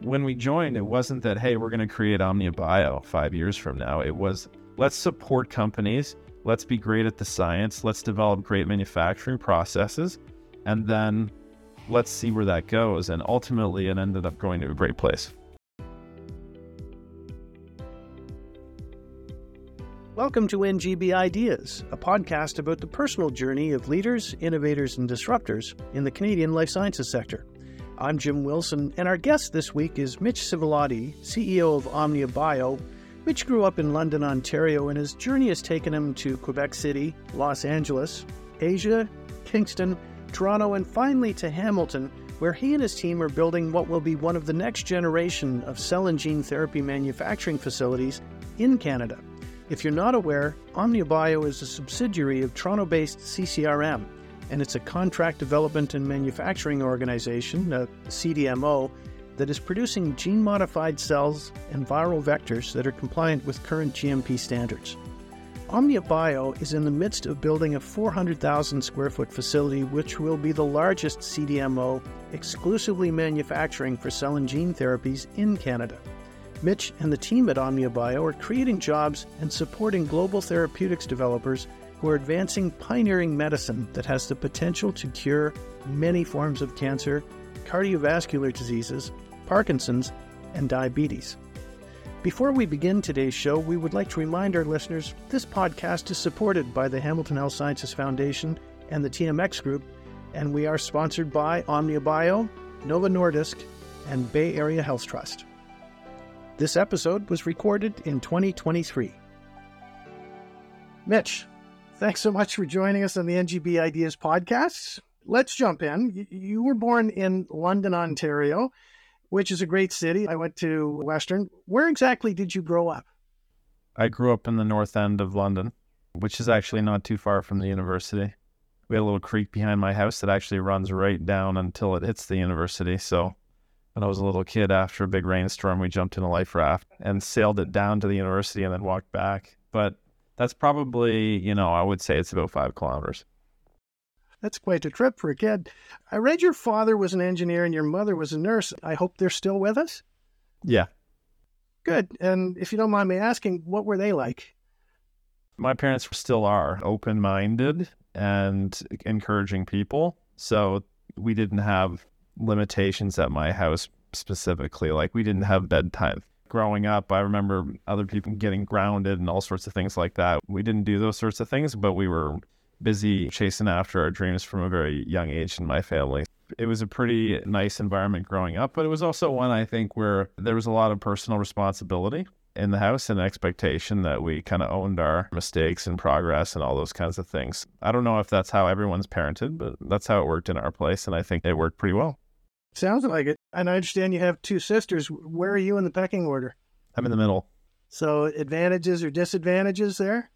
when we joined, it wasn't that, hey, we're going to create Omnia Bio five years from now. It was, let's support companies. Let's be great at the science. Let's develop great manufacturing processes. And then let's see where that goes. And ultimately, it ended up going to a great place. Welcome to NGB Ideas, a podcast about the personal journey of leaders, innovators, and disruptors in the Canadian life sciences sector. I'm Jim Wilson, and our guest this week is Mitch Sivilotti, CEO of Omnia Bio. Mitch grew up in London, Ontario, and his journey has taken him to Quebec City, Los Angeles, Asia, Kingston, Toronto, and finally to Hamilton, where he and his team are building what will be one of the next generation of cell and gene therapy manufacturing facilities in Canada. If you're not aware, Omnia Bio is a subsidiary of Toronto based CCRM, and it's a contract development and manufacturing organization, uh, a CDMO, that is producing gene modified cells and viral vectors that are compliant with current GMP standards. Omnia Bio is in the midst of building a 400,000 square foot facility, which will be the largest CDMO exclusively manufacturing for cell and gene therapies in Canada. Mitch and the team at Omnia Bio are creating jobs and supporting global therapeutics developers who are advancing pioneering medicine that has the potential to cure many forms of cancer, cardiovascular diseases, Parkinson's, and diabetes. Before we begin today's show, we would like to remind our listeners this podcast is supported by the Hamilton Health Sciences Foundation and the TMX Group, and we are sponsored by Omnia Bio, Novo Nordisk, and Bay Area Health Trust. This episode was recorded in 2023. Mitch, thanks so much for joining us on the NGB Ideas podcast. Let's jump in. You were born in London, Ontario, which is a great city. I went to Western. Where exactly did you grow up? I grew up in the north end of London, which is actually not too far from the university. We had a little creek behind my house that actually runs right down until it hits the university. So when I was a little kid after a big rainstorm, we jumped in a life raft and sailed it down to the university and then walked back. But that's probably, you know, I would say it's about five kilometers. That's quite a trip for a kid. I read your father was an engineer and your mother was a nurse. I hope they're still with us. Yeah. Good. And if you don't mind me asking, what were they like? My parents still are open minded and encouraging people. So we didn't have limitations at my house specifically. Like we didn't have bedtime. Growing up, I remember other people getting grounded and all sorts of things like that. We didn't do those sorts of things, but we were busy chasing after our dreams from a very young age in my family. It was a pretty nice environment growing up, but it was also one I think where there was a lot of personal responsibility in the house and expectation that we kind of owned our mistakes and progress and all those kinds of things. I don't know if that's how everyone's parented, but that's how it worked in our place. And I think it worked pretty well. Sounds like it. And I understand you have two sisters. Where are you in the pecking order? I'm in the middle. So, advantages or disadvantages there?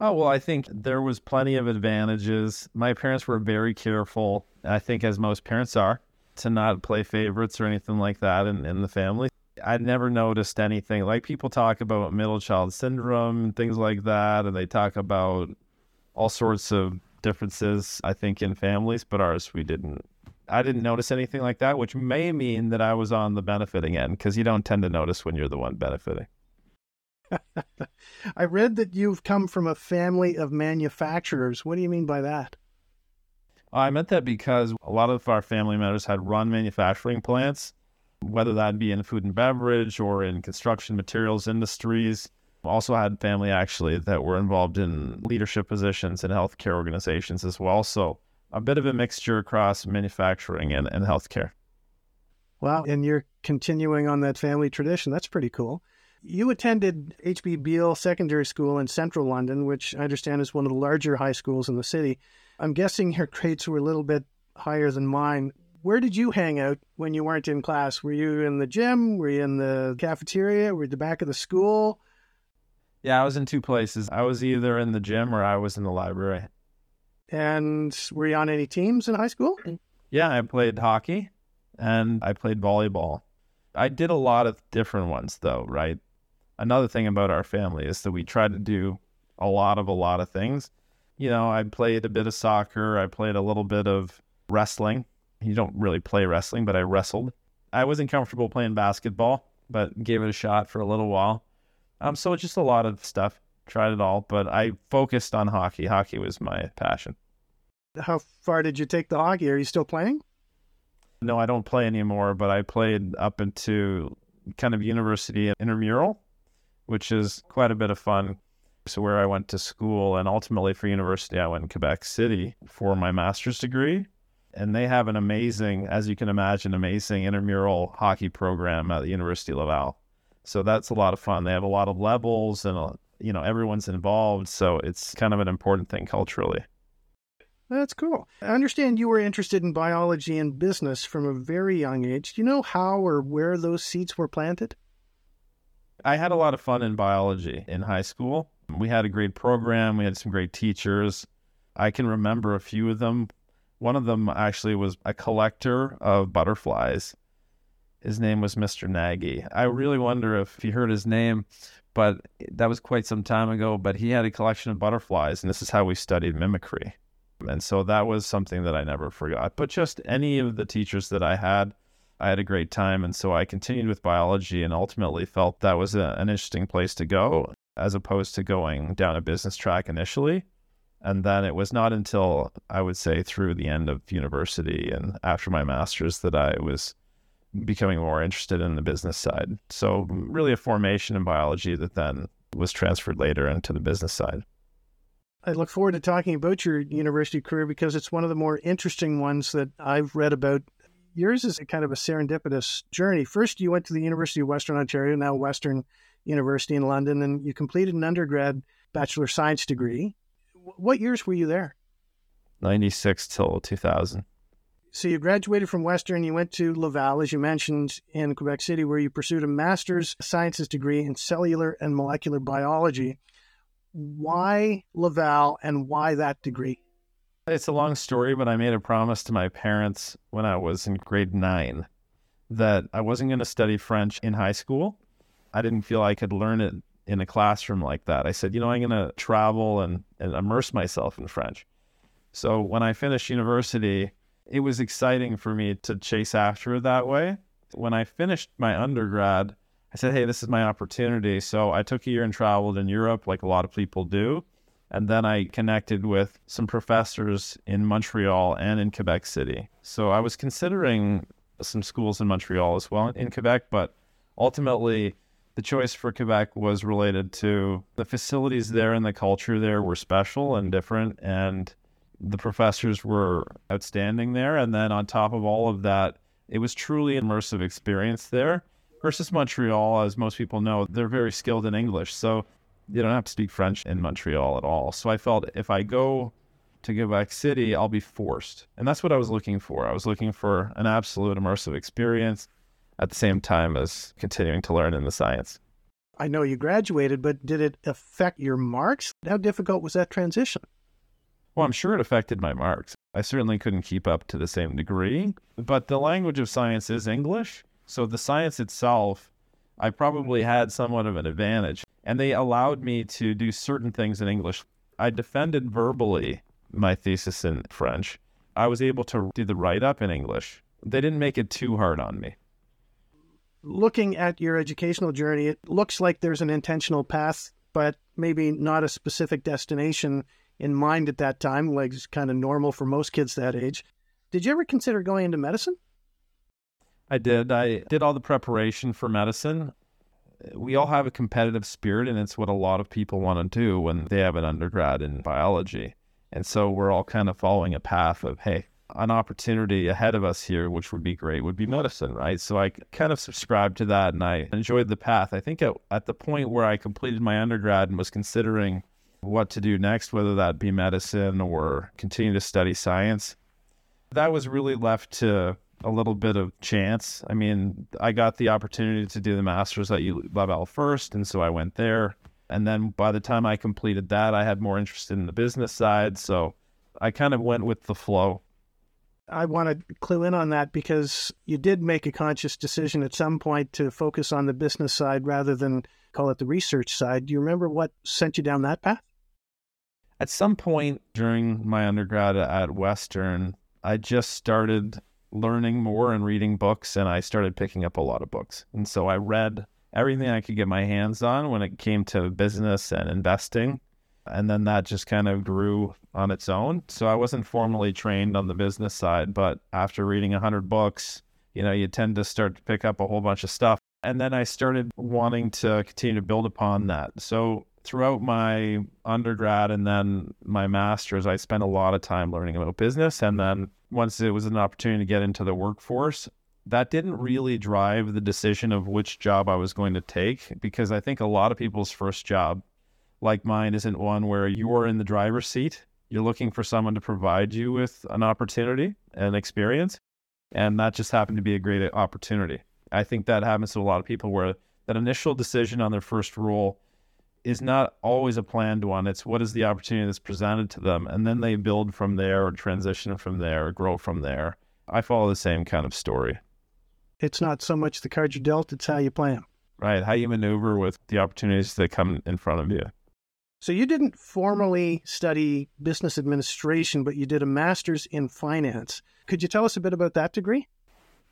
Oh, well, I think there was plenty of advantages. My parents were very careful, I think, as most parents are, to not play favorites or anything like that in, in the family. I never noticed anything like people talk about middle child syndrome, things like that, and they talk about all sorts of differences, I think, in families, but ours, we didn't I didn't notice anything like that, which may mean that I was on the benefiting end because you don't tend to notice when you're the one benefiting. I read that you've come from a family of manufacturers. What do you mean by that? I meant that because a lot of our family members had run manufacturing plants, whether that be in food and beverage or in construction materials industries. Also had family actually that were involved in leadership positions in healthcare organizations as well. So a bit of a mixture across manufacturing and, and healthcare. Wow. And you're continuing on that family tradition. That's pretty cool. You attended HB Beal Secondary School in central London, which I understand is one of the larger high schools in the city. I'm guessing your grades were a little bit higher than mine. Where did you hang out when you weren't in class? Were you in the gym? Were you in the cafeteria? Were you at the back of the school? Yeah, I was in two places. I was either in the gym or I was in the library. And were you on any teams in high school? Yeah, I played hockey and I played volleyball. I did a lot of different ones though, right? Another thing about our family is that we try to do a lot of a lot of things. You know, I played a bit of soccer, I played a little bit of wrestling. You don't really play wrestling, but I wrestled. I wasn't comfortable playing basketball, but gave it a shot for a little while. Um, so it's just a lot of stuff. Tried it all, but I focused on hockey. Hockey was my passion. How far did you take the hockey? Are you still playing? No, I don't play anymore, but I played up into kind of university intramural, which is quite a bit of fun. So where I went to school and ultimately for university, I went in Quebec City for my master's degree. And they have an amazing, as you can imagine, amazing intramural hockey program at the University of Laval. So that's a lot of fun. They have a lot of levels and, uh, you know, everyone's involved. So it's kind of an important thing culturally. That's cool. I understand you were interested in biology and business from a very young age. Do you know how or where those seeds were planted? I had a lot of fun in biology in high school. We had a great program, we had some great teachers. I can remember a few of them. One of them actually was a collector of butterflies. His name was Mr. Nagy. I mm-hmm. really wonder if you heard his name, but that was quite some time ago. But he had a collection of butterflies, and this is how we studied mimicry. And so that was something that I never forgot. But just any of the teachers that I had, I had a great time. And so I continued with biology and ultimately felt that was a, an interesting place to go as opposed to going down a business track initially. And then it was not until I would say through the end of university and after my master's that I was becoming more interested in the business side. So, really, a formation in biology that then was transferred later into the business side. I look forward to talking about your university career because it's one of the more interesting ones that I've read about. Yours is a kind of a serendipitous journey. First, you went to the University of Western Ontario, now Western University in London, and you completed an undergrad Bachelor of Science degree. What years were you there? 96 till 2000. So you graduated from Western, you went to Laval, as you mentioned, in Quebec City, where you pursued a master's sciences degree in cellular and molecular biology why Laval and why that degree? It's a long story, but I made a promise to my parents when I was in grade nine that I wasn't going to study French in high school. I didn't feel I could learn it in a classroom like that. I said, you know, I'm going to travel and, and immerse myself in French. So when I finished university, it was exciting for me to chase after it that way. When I finished my undergrad, I said, hey, this is my opportunity. So I took a year and traveled in Europe, like a lot of people do. And then I connected with some professors in Montreal and in Quebec City. So I was considering some schools in Montreal as well in Quebec, but ultimately the choice for Quebec was related to the facilities there and the culture there were special and different. And the professors were outstanding there. And then on top of all of that, it was truly immersive experience there versus Montreal, as most people know, they're very skilled in English. So you don't have to speak French in Montreal at all. So I felt if I go to Quebec City, I'll be forced. And that's what I was looking for. I was looking for an absolute immersive experience at the same time as continuing to learn in the science. I know you graduated, but did it affect your marks? How difficult was that transition? Well, I'm sure it affected my marks. I certainly couldn't keep up to the same degree, but the language of science is English. So the science itself, I probably had somewhat of an advantage. And they allowed me to do certain things in English. I defended verbally my thesis in French. I was able to do the write up in English. They didn't make it too hard on me. Looking at your educational journey, it looks like there's an intentional path, but maybe not a specific destination in mind at that time, it's kind of normal for most kids that age. Did you ever consider going into medicine? I did. I did all the preparation for medicine. We all have a competitive spirit, and it's what a lot of people want to do when they have an undergrad in biology. And so we're all kind of following a path of, hey, an opportunity ahead of us here, which would be great, would be medicine, right? So I kind of subscribed to that and I enjoyed the path. I think at, at the point where I completed my undergrad and was considering what to do next, whether that be medicine or continue to study science, that was really left to a little bit of chance. I mean, I got the opportunity to do the master's at Laval first, and so I went there. And then by the time I completed that, I had more interest in the business side. So I kind of went with the flow. I want to clue in on that because you did make a conscious decision at some point to focus on the business side rather than call it the research side. Do you remember what sent you down that path? At some point during my undergrad at Western, I just started learning more and reading books, and I started picking up a lot of books. And so I read everything I could get my hands on when it came to business and investing. And then that just kind of grew on its own. So I wasn't formally trained on the business side, but after reading 100 books, you know, you tend to start to pick up a whole bunch of stuff. And then I started wanting to continue to build upon that. So throughout my undergrad and then my master's, I spent a lot of time learning about business. And then once it was an opportunity to get into the workforce, that didn't mm-hmm. really drive the decision of which job I was going to take because I think a lot of people's first job, like mine, isn't one where you're in the driver's seat. You're looking for someone to provide you with an opportunity and experience. And that just happened to be a great opportunity. I think that happens to a lot of people where that initial decision on their first role is not always a planned one. It's what is the opportunity that's presented to them. And then they build from there or transition from there or grow from there. I follow the same kind of story. It's not so much the cards you dealt, it's how you play them. Right. How you maneuver with the opportunities that come in front of you. So you didn't formally study business administration, but you did a master's in finance. Could you tell us a bit about that degree?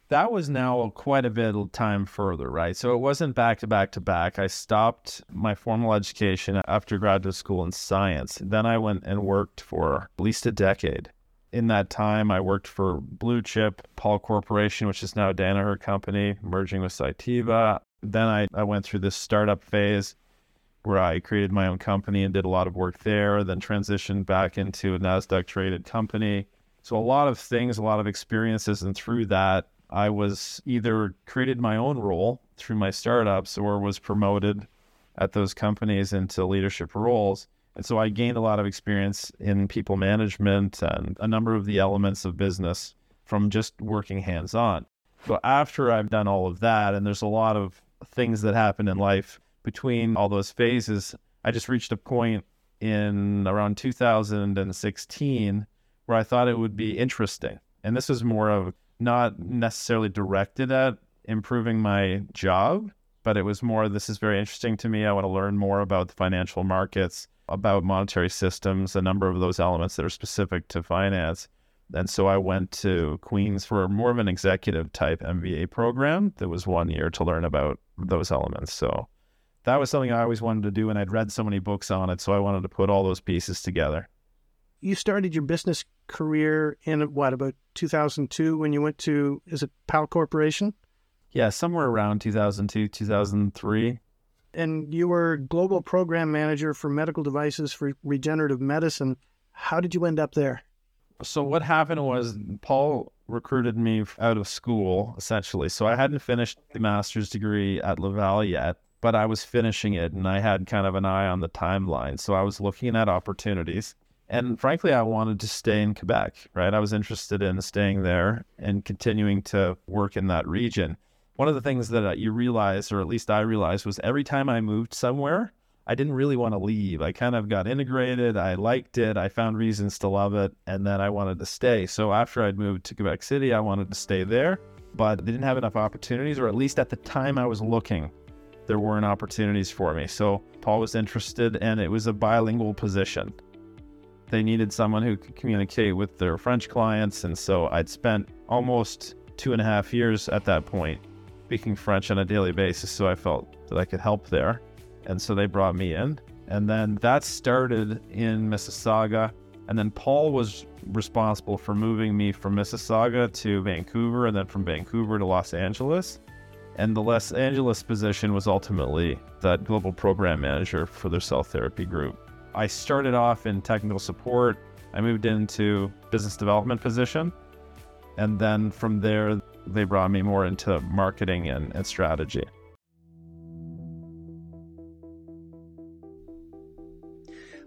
That was now quite a bit of time further, right? So it wasn't back to back to back. I stopped my formal education after graduate school in science. Then I went and worked for at least a decade in that time, I worked for Blue Chip, Pall Corporation, which is now Danaher Company, merging with Cytiva. Then I, I went through this startup phase where I created my own company and did a lot of work there, then transitioned back into a NASDAQ traded company. So, a lot of things, a lot of experiences. And through that, I was either created my own role through my startups or was promoted at those companies into leadership roles. And so I gained a lot of experience in people management and a number of the elements of business from just working hands on. So after I've done all of that, and there's a lot of things that happen in life between all those phases, I just reached a point in around 2016 where I thought it would be interesting. And this was more of not necessarily directed at improving my job, but it was more this is very interesting to me. I want to learn more about the financial markets about monetary systems, a number of those elements that are specific to finance. And so I went to Queen's for more of an executive type MBA program that was one year to learn about those elements. So that was something I always wanted to do. And I'd read so many books on it. So I wanted to put all those pieces together. You started your business career in what, about 2002 when you went to, is it Pall Corporation? Yeah, somewhere around 2002, 2003 and you were global program manager for medical devices for regenerative medicine. How did you end up there? So what happened was Pall recruited me out of school essentially. So I hadn't finished the master's degree at Laval yet, but I was finishing it and I had kind of an eye on the timeline. So I was looking at opportunities. And frankly, I wanted to stay in Quebec, right? I was interested in staying there and continuing to work in that region one of the things that uh, you realize, or at least I realized, was every time I moved somewhere, I didn't really want to leave. I kind of got integrated. I liked it. I found reasons to love it. And then I wanted to stay. So after I'd moved to Quebec City, I wanted to stay there, but they didn't have enough opportunities, or at least at the time I was looking, there weren't opportunities for me. So Pall was interested, and it was a bilingual position. They needed someone who could communicate with their French clients. And so I'd spent almost two and a half years at that point speaking French on a daily basis, so I felt that I could help there. And so they brought me in. And then that started in Mississauga. And then Pall was responsible for moving me from Mississauga to Vancouver and then from Vancouver to Los Angeles. And the Los Angeles position was ultimately that global program manager for their cell therapy group. I started off in technical support. I moved into business development position. And then from there, they brought me more into marketing and, and strategy.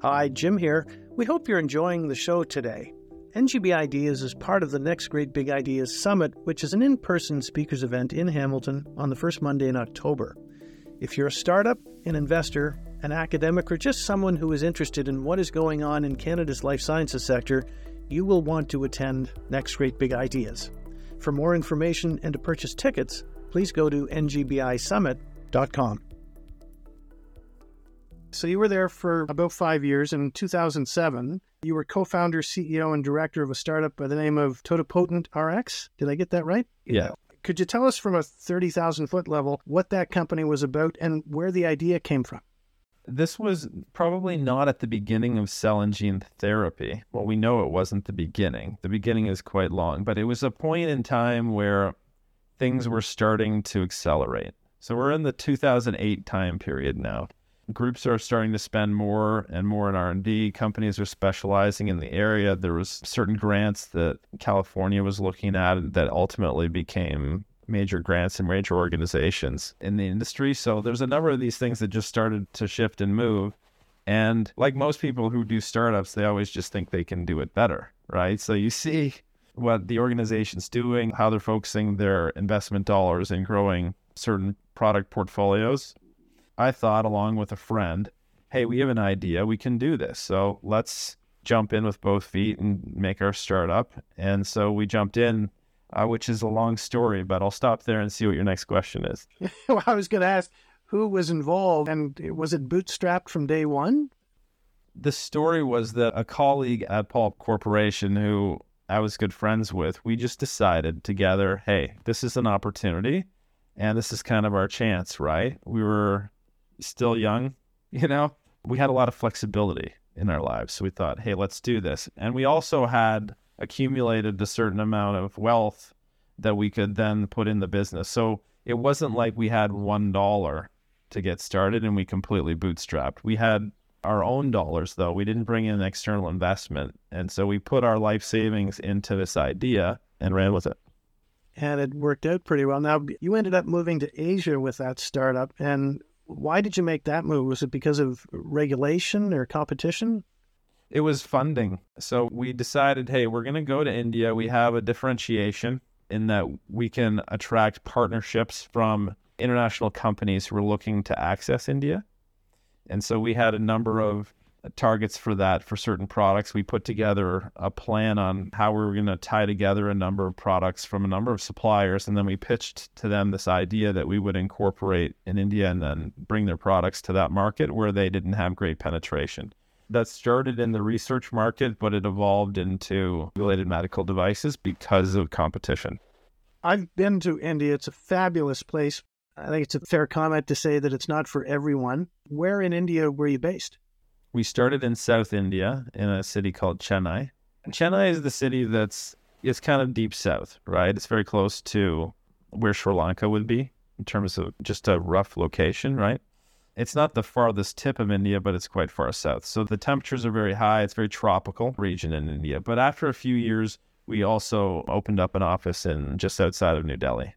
Hi, Jim here. We hope you're enjoying the show today. NGB Ideas is part of the Next Great Big Ideas Summit, which is an in person speakers event in Hamilton on the first Monday in October. If you're a startup, an investor, an academic, or just someone who is interested in what is going on in Canada's life sciences sector, you will want to attend Next Great Big Ideas. For more information and to purchase tickets, please go to ngbisummit.com. So you were there for about five years. In 2007, you were co-founder, CEO, and director of a startup by the name of Totipotent RX. Did I get that right? Yeah. Could you tell us from a 30,000 foot level what that company was about and where the idea came from? This was probably not at the beginning of cell and gene therapy. Well, we know it wasn't the beginning. The beginning is quite long, but it was a point in time where things were starting to accelerate. So we're in the 2008 time period now. Groups are starting to spend more and more in R&D. Companies are specializing in the area. There was certain grants that California was looking at that ultimately became major grants and major organizations in the industry. So there's a number of these things that just started to shift and move. And like most people who do startups, they always just think they can do it better, right? So you see what the organization's doing, how they're focusing their investment dollars in growing certain product portfolios. I thought, along with a friend, hey, we have an idea, we can do this. So let's jump in with both feet and make our startup. And so we jumped in, uh, which is a long story, but I'll stop there and see what your next question is. well, I was going to ask who was involved and was it bootstrapped from day one? The story was that a colleague at Pall Corporation who I was good friends with, we just decided together, hey, this is an opportunity and this is kind of our chance, right? We were still young, you know, we had a lot of flexibility in our lives. So we thought, hey, let's do this. And we also had accumulated a certain amount of wealth that we could then put in the business. So it wasn't like we had $1 to get started and we completely bootstrapped. We had our own dollars, though. We didn't bring in external investment. And so we put our life savings into this idea and ran with it. And it worked out pretty well. Now, you ended up moving to Asia with that startup. And why did you make that move? Was it because of regulation or competition? It was funding. So we decided, hey, we're going to go to India. We have a differentiation in that we can attract partnerships from international companies who are looking to access India. And so we had a number of targets for that for certain products. We put together a plan on how we were going to tie together a number of products from a number of suppliers. And then we pitched to them this idea that we would incorporate in India and then bring their products to that market where they didn't have great penetration. That started in the research market, but it evolved into related medical devices because of competition. I've been to India. It's a fabulous place. I think it's a fair comment to say that it's not for everyone. Where in India were you based? We started in South India in a city called Chennai. Chennai is the city that's it's kind of deep south, right? It's very close to where Sri Lanka would be in terms of just a rough location, right? It's not the farthest tip of India, but it's quite far south. So the temperatures are very high. It's a very tropical region in India. But after a few years, we also opened up an office in just outside of New Delhi.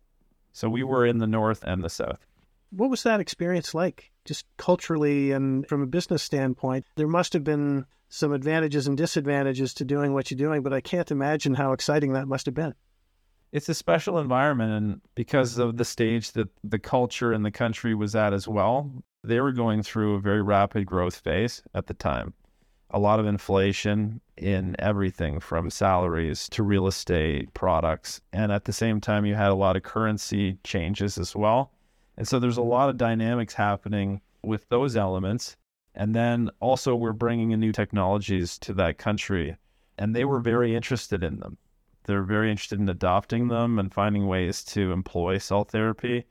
So we were in the north and the south. What was that experience like, just culturally and from a business standpoint? There must have been some advantages and disadvantages to doing what you're doing, but I can't imagine how exciting that must have been. It's a special environment, and because of the stage that the culture and the country was at as well, they were going through a very rapid growth phase at the time. A lot of inflation in everything from salaries to real estate products. And at the same time, you had a lot of currency changes as well. And so there's a lot of dynamics happening with those elements. And then also, we're bringing in new technologies to that country, and they were very interested in them. They're very interested in adopting them and finding ways to employ cell therapy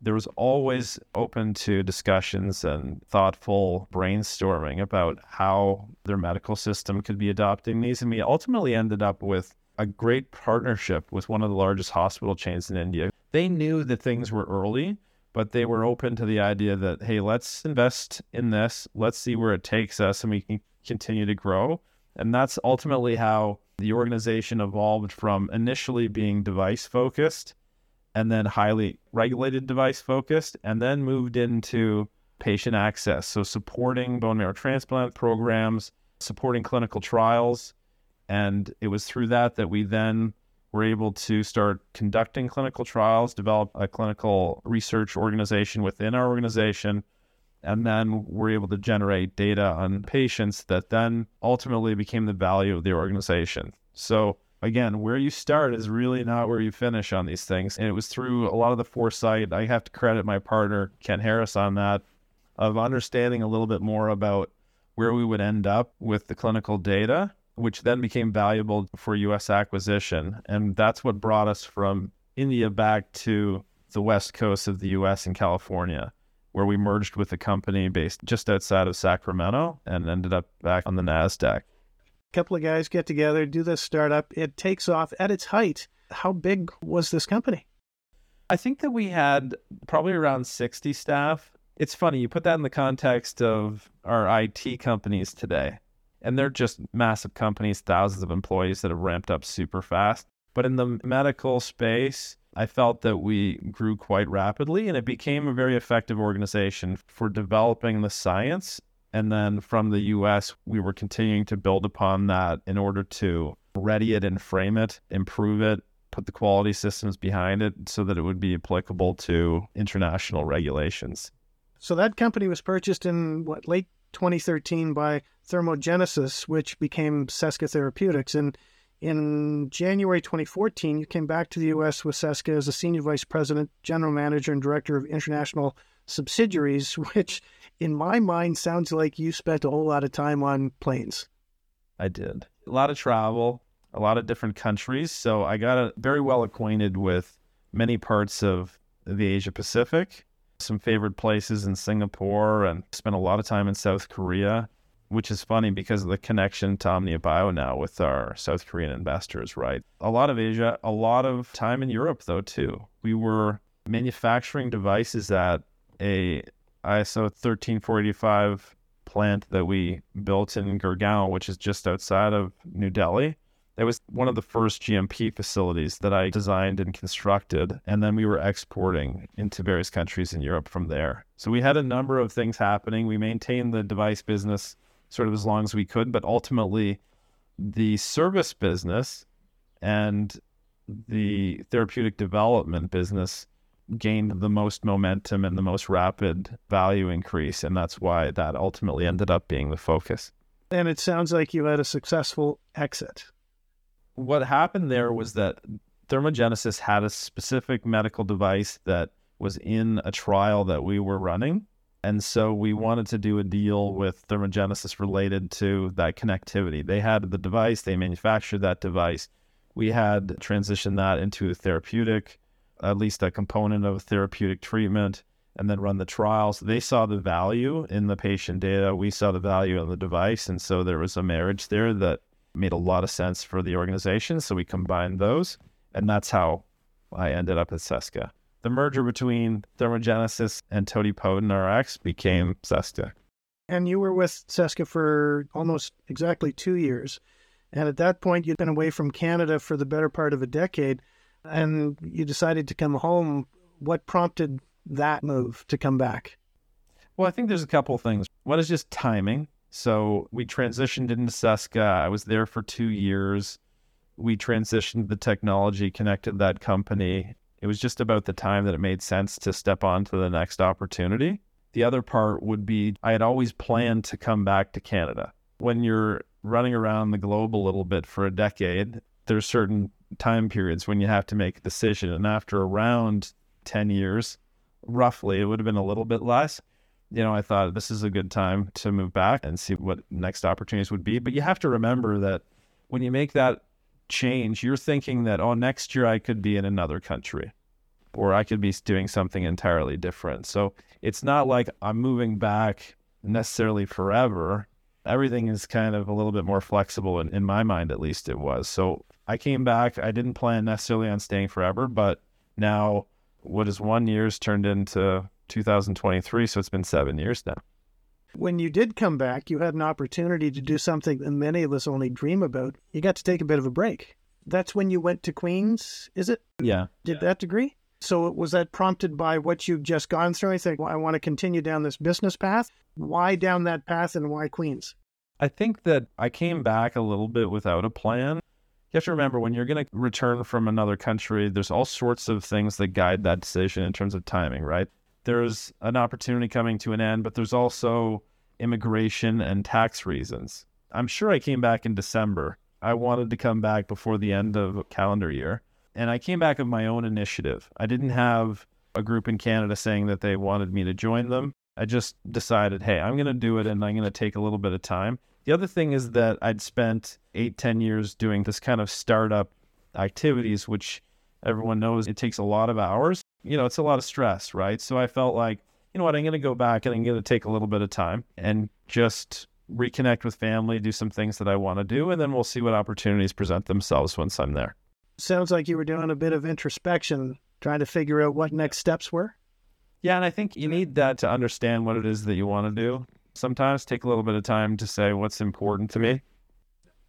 there was always open to discussions and thoughtful brainstorming about how their medical system could be adopting these. And we ultimately ended up with a great partnership with one of the largest hospital chains in India. They knew that things were early, but they were open to the idea that, hey, let's invest in this, let's see where it takes us, and we can continue to grow. And that's ultimately how the organization evolved from initially being device focused and then highly regulated device focused, and then moved into patient access. So, supporting bone marrow transplant programs, supporting clinical trials. And it was through that that we then were able to start conducting clinical trials, develop a clinical research organization within our organization, and then we're able to generate data on patients that then ultimately became the value of the organization. So, again, where you start is mm-hmm. really not where you finish on these things. And it was through a lot of the foresight. I have to credit my partner, Ken Harris, on that. of understanding a little bit more about where we would end up with the clinical data, which then became valuable for US acquisition. And that's what brought us from India back to the west coast of the US in California, where we merged with a company based just outside of Sacramento and ended up back on the NASDAQ. Couple of guys get together, do this startup. It takes off at its height. How big was this company? I think that we had probably around 60 staff. It's funny, you put that in the context of our IT companies today, and they're just massive companies, thousands of employees that have ramped up super fast. But in the medical space, I felt that we grew quite rapidly and it became a very effective organization for developing the science. And then from the US, we were continuing to build upon that in order to ready it and frame it, improve it, put the quality systems behind it so that it would be applicable to international regulations. So that company was purchased in what late 2013 by Thermogenesis, which became Cesca Therapeutics. And in January 2014, you came back to the U.S. with Cesca as a senior vice president, general manager, and director of international subsidiaries, which in my mind sounds like you spent a whole lot of time on planes. I did. A lot of travel, a lot of different countries. So I got very well acquainted with many parts of the Asia Pacific, some favorite places in Singapore, and spent a lot of time in South Korea which is funny because of the connection to Omnia Bio now with our South Korean investors, right? A lot of Asia, a lot of time in Europe, though, too. We were manufacturing devices at a ISO 13485 plant that we built in Gurgaon, which is just outside of New Delhi. It was one of the first GMP facilities that I designed and constructed. And then we were exporting into various countries in Europe from there. So we had a number of things happening. We maintained the device business sort of as long as we could. But ultimately, the service business and the therapeutic development business gained the most momentum and the most rapid value increase. And that's why that ultimately ended up being the focus. And it sounds like you had a successful exit. What happened there was that Thermogenesis had a specific medical device that was in a trial that we were running. And so we wanted to do a deal with Thermogenesis related to that connectivity. They had the device, they manufactured that device. We had transitioned that into a therapeutic, at least a component of therapeutic treatment, and then run the trials. They saw the value in the patient data. We saw the value in the device. And so there was a marriage there that made a lot of sense for the organization. So we combined those. And that's how I ended up at Cesca the merger between Thermogenesis and Totipotent RX became Cesca. And you were with Cesca for almost exactly two years. And at that point, you'd been away from Canada for the better part of a decade, and you decided to come home. What prompted that move to come back? Well, I think there's a couple of things. One is just timing. So we transitioned into Cesca. I was there for two years. We transitioned the technology, connected that company, it was just about the time that it made sense to step on to the next opportunity. The other part would be I had always planned to come back to Canada. When you're running around the globe a little bit for a decade, there's certain time periods when you have to make a decision. And after around 10 years, roughly, it would have been a little bit less. You know, I thought this is a good time to move back and see what next opportunities would be. But you have to remember that when you make that change, you're thinking that, oh, next year I could be in another country or I could be doing something entirely different. So it's not like I'm moving back necessarily forever. Everything is kind of a little bit more flexible, in, in my mind, at least it was. So I came back. I didn't plan necessarily on staying forever, but now what is one year's turned into 2023. So it's been seven years now. When you did come back, you had an opportunity to do something that many of us only dream about. You got to take a bit of a break. That's when you went to Queens, is it? Yeah. Did yeah. that degree? So was that prompted by what you've just gone through? I think well, I want to continue down this business path. Why down that path and why Queens? I think that I came back a little bit without a plan. You have to remember when you're going to return from another country, there's all sorts of things that guide that decision in terms of timing, right? there's an opportunity coming to an end, but there's also immigration and tax reasons. I'm sure I came back in December. I wanted to come back before the end of calendar year. And I came back of my own initiative. I didn't have a group in Canada saying that they wanted me to join them. I just decided, hey, I'm going to do it and I'm going to take a little bit of time. The other thing is that I'd spent eight, ten years doing this kind of startup activities, which everyone knows it takes a lot of hours. You know, it's a lot of stress, right? So I felt like, you know what, I'm going to go back and I'm going to take a little bit of time and just reconnect with family, do some things that I want to do, and then we'll see what opportunities present themselves once I'm there. Sounds like you were doing a bit of introspection, trying to figure out what next steps were. Yeah, and I think you need that to understand what it is that you want to do. Sometimes take a little bit of time to say what's important to me.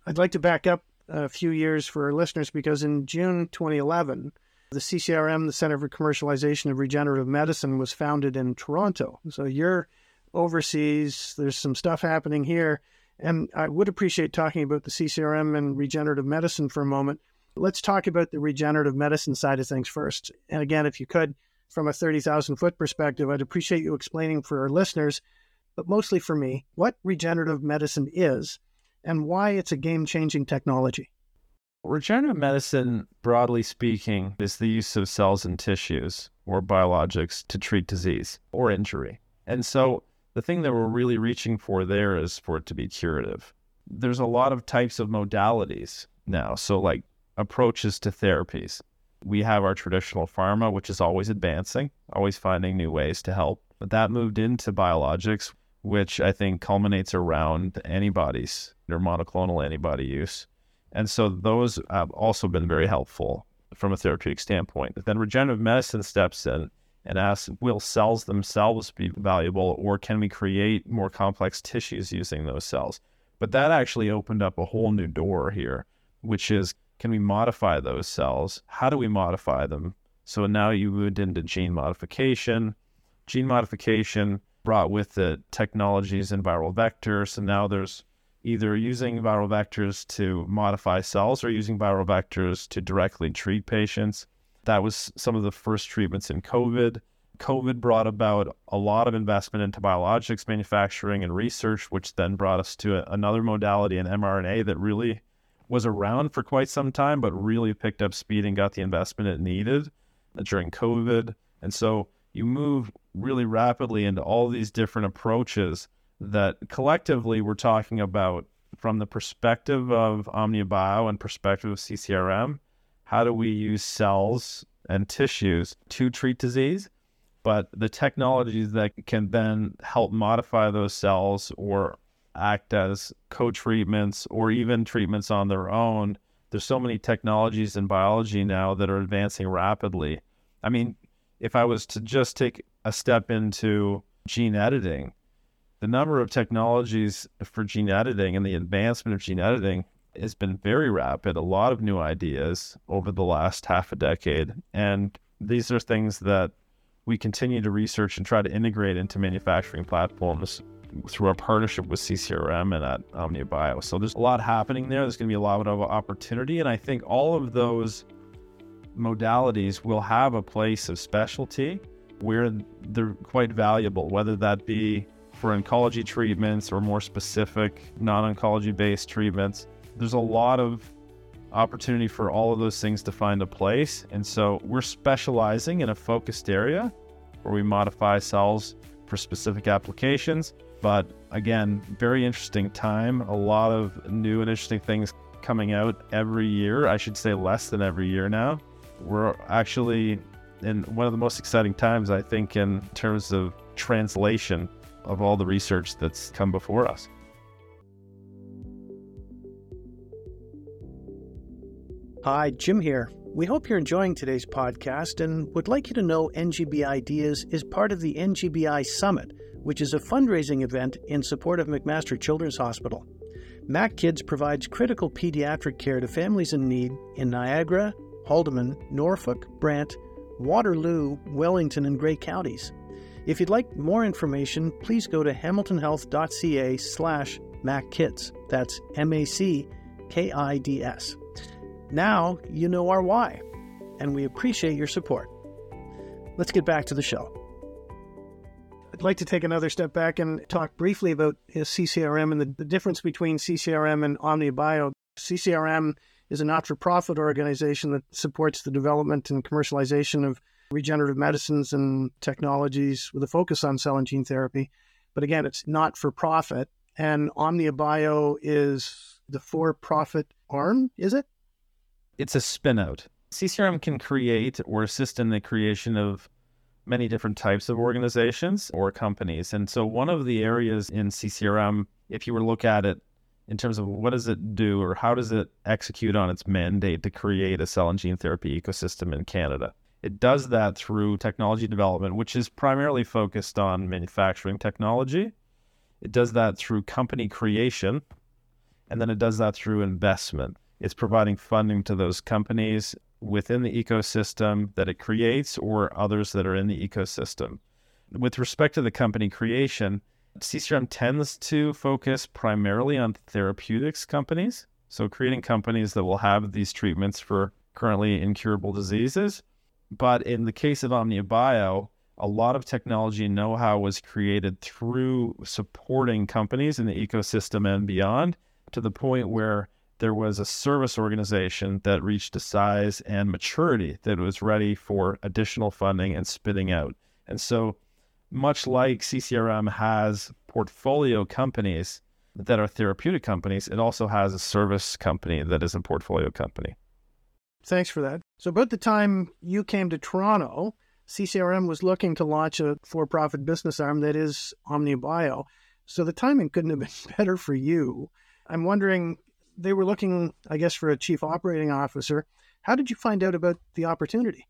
I'd like to back up a few years for our listeners because in June 2011, the CCRM, the Center for Commercialization of Regenerative Medicine, was founded in Toronto. So you're overseas, there's some stuff happening here. And I would appreciate talking about the CCRM and regenerative medicine for a moment. Let's talk about the regenerative medicine side of things first. And again, if you could, from a 30,000 foot perspective, I'd appreciate you explaining for our listeners, but mostly for me, what regenerative medicine is and why it's a game changing technology. Regenerative medicine, broadly speaking, is the use of cells and tissues or biologics to treat disease or injury. And so the thing that we're really reaching for there is for it to be curative. There's a lot of types of modalities now. So, like approaches to therapies. We have our traditional pharma, which is always advancing, always finding new ways to help. But that moved into biologics, which I think culminates around antibodies or monoclonal antibody use. And so those have also been very helpful from a therapeutic standpoint. But then regenerative medicine steps in and asks will cells themselves be valuable or can we create more complex tissues using those cells? But that actually opened up a whole new door here, which is can we modify those cells? How do we modify them? So now you moved into gene modification. Gene modification brought with it technologies in viral vectors. And now there's either using viral vectors to modify cells or using viral vectors to directly treat patients. That was some of the first treatments in COVID. COVID brought about a lot of investment into biologics manufacturing and research, which then brought us to another modality in mRNA that really was around for quite some time, but really picked up speed and got the investment it needed uh, during COVID. And so you move really rapidly into all these different approaches that collectively we're talking about from the perspective of Omnia Bio and perspective of CCRM how do we use cells and tissues to treat disease? But the technologies that can then help modify those cells or act as co treatments or even treatments on their own. There's so many technologies in biology now that are advancing rapidly. I mean, if I was to just take a step into gene editing, the number of technologies for gene editing and the advancement of gene editing has been very rapid, a lot of new ideas over the last half a decade. And these are things that we continue to research and try to integrate into manufacturing platforms through our partnership with CCRM and at Omnia Bio. So there's a lot happening there. There's going to be a lot of opportunity. And I think all of those modalities will have a place of specialty where they're quite valuable, whether that be for oncology treatments or more specific non oncology based treatments there's a lot of opportunity for all of those things to find a place. And so we're specializing in a focused area where we modify cells for specific applications. But again, very interesting time. A lot of new and interesting things coming out every year. I should say less than every year now. We're actually in one of the most exciting times, I think, in terms of translation of all the research that's come before us. Hi, Jim here. We hope you're enjoying today's podcast and would like you to know NGB Ideas is part of the NGBI Summit, which is a fundraising event in support of McMaster Children's Hospital. Mac Kids provides critical pediatric care to families in need in Niagara, Haldimand, Norfolk, Brant, Waterloo, Wellington, and Grey counties. If you'd like more information, please go to hamiltonhealth.ca slash mackids. That's M-A-C-K-I-D-S. Now you know our why, and we appreciate your support. Let's get back to the show. I'd like to take another step back and talk briefly about CCRM and the, the difference between CCRM and Omnia Bio. CCRM is a not for profit organization that supports the development and commercialization of regenerative medicines and technologies with a focus on cell and gene therapy. But again, it's not for profit. And Omnia Bio is the for profit arm, is it? It's a spinout. CCRM can mm-hmm. create or assist in the creation of many different types of organizations or companies. And so, one of the areas in CCRM, if you were to look at it in terms of what does it do or how does it execute on its mandate to create a cell and gene therapy ecosystem in Canada, it does that through technology development, which is primarily focused on manufacturing technology. It does that through company creation, and then it does that through investment. It's providing funding to those companies within the ecosystem that it creates or others that are in the ecosystem. With respect to the company creation, CCRM tends to focus primarily on therapeutics companies. So, creating companies that will have these treatments for currently incurable diseases. But in the case of Omnia Bio, a lot of technology know how was created through supporting companies in the ecosystem and beyond to the point where there was a service organization that reached a size and maturity that was ready for additional funding and spitting out. And so, much like CCRM has portfolio companies that are therapeutic companies, it also has a service company that is a portfolio company. Thanks for that. So, about the time you came to Toronto, CCRM was looking to launch a for profit business arm that is Omnia Bio. So, the timing couldn't have been better for you. I'm wondering they were looking, I guess, for a chief operating officer. How did you find out about the opportunity?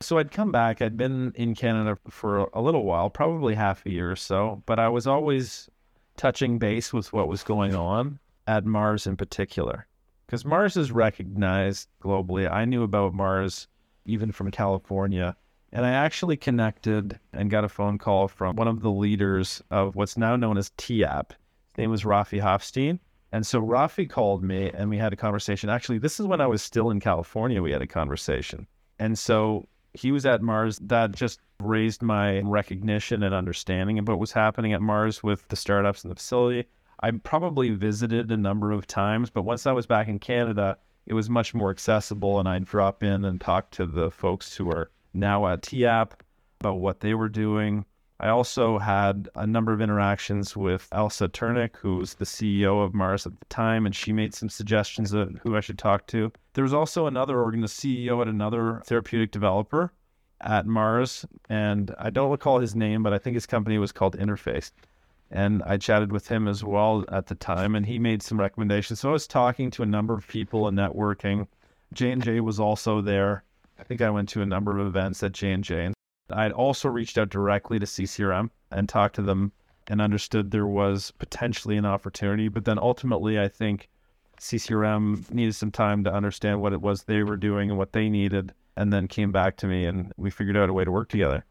So I'd come back. I'd been in Canada for a little while, probably half a year or so, but I was always touching base with what was going on at Mars in particular. Because Mars is recognized globally. I knew about Mars even from California. And I actually connected and got a phone call from one of the leaders of what's now known as TIAP. His name was Rafi Hofstein. And so Rafi called me and we had a conversation. Actually, this is when I was still in California. We had a conversation. And so he was at Mars. That just raised my recognition and understanding of what was happening at Mars with the startups and the facility. I probably visited a number of times, but once I was back in Canada, it was much more accessible. And I'd drop in and talk to the folks who are now at TIAP about what they were doing, I also had a number of interactions with Ilse Treurnicht, who was the CEO of Mars at the time, and she made some suggestions of who I should talk to. There was also another organ, the CEO at another therapeutic developer at Mars, and I don't recall his name, but I think his company was called Interface. And I chatted with him as well at the time, and he made some recommendations. So I was talking to a number of people and networking. J and J was also there. I think I went to a number of events at J and J, I'd also reached out directly to CCRM and talked to them and understood there was potentially an opportunity. But then ultimately, I think CCRM needed some time to understand what it was they were doing and what they needed, and then came back to me and we figured out a way to work together.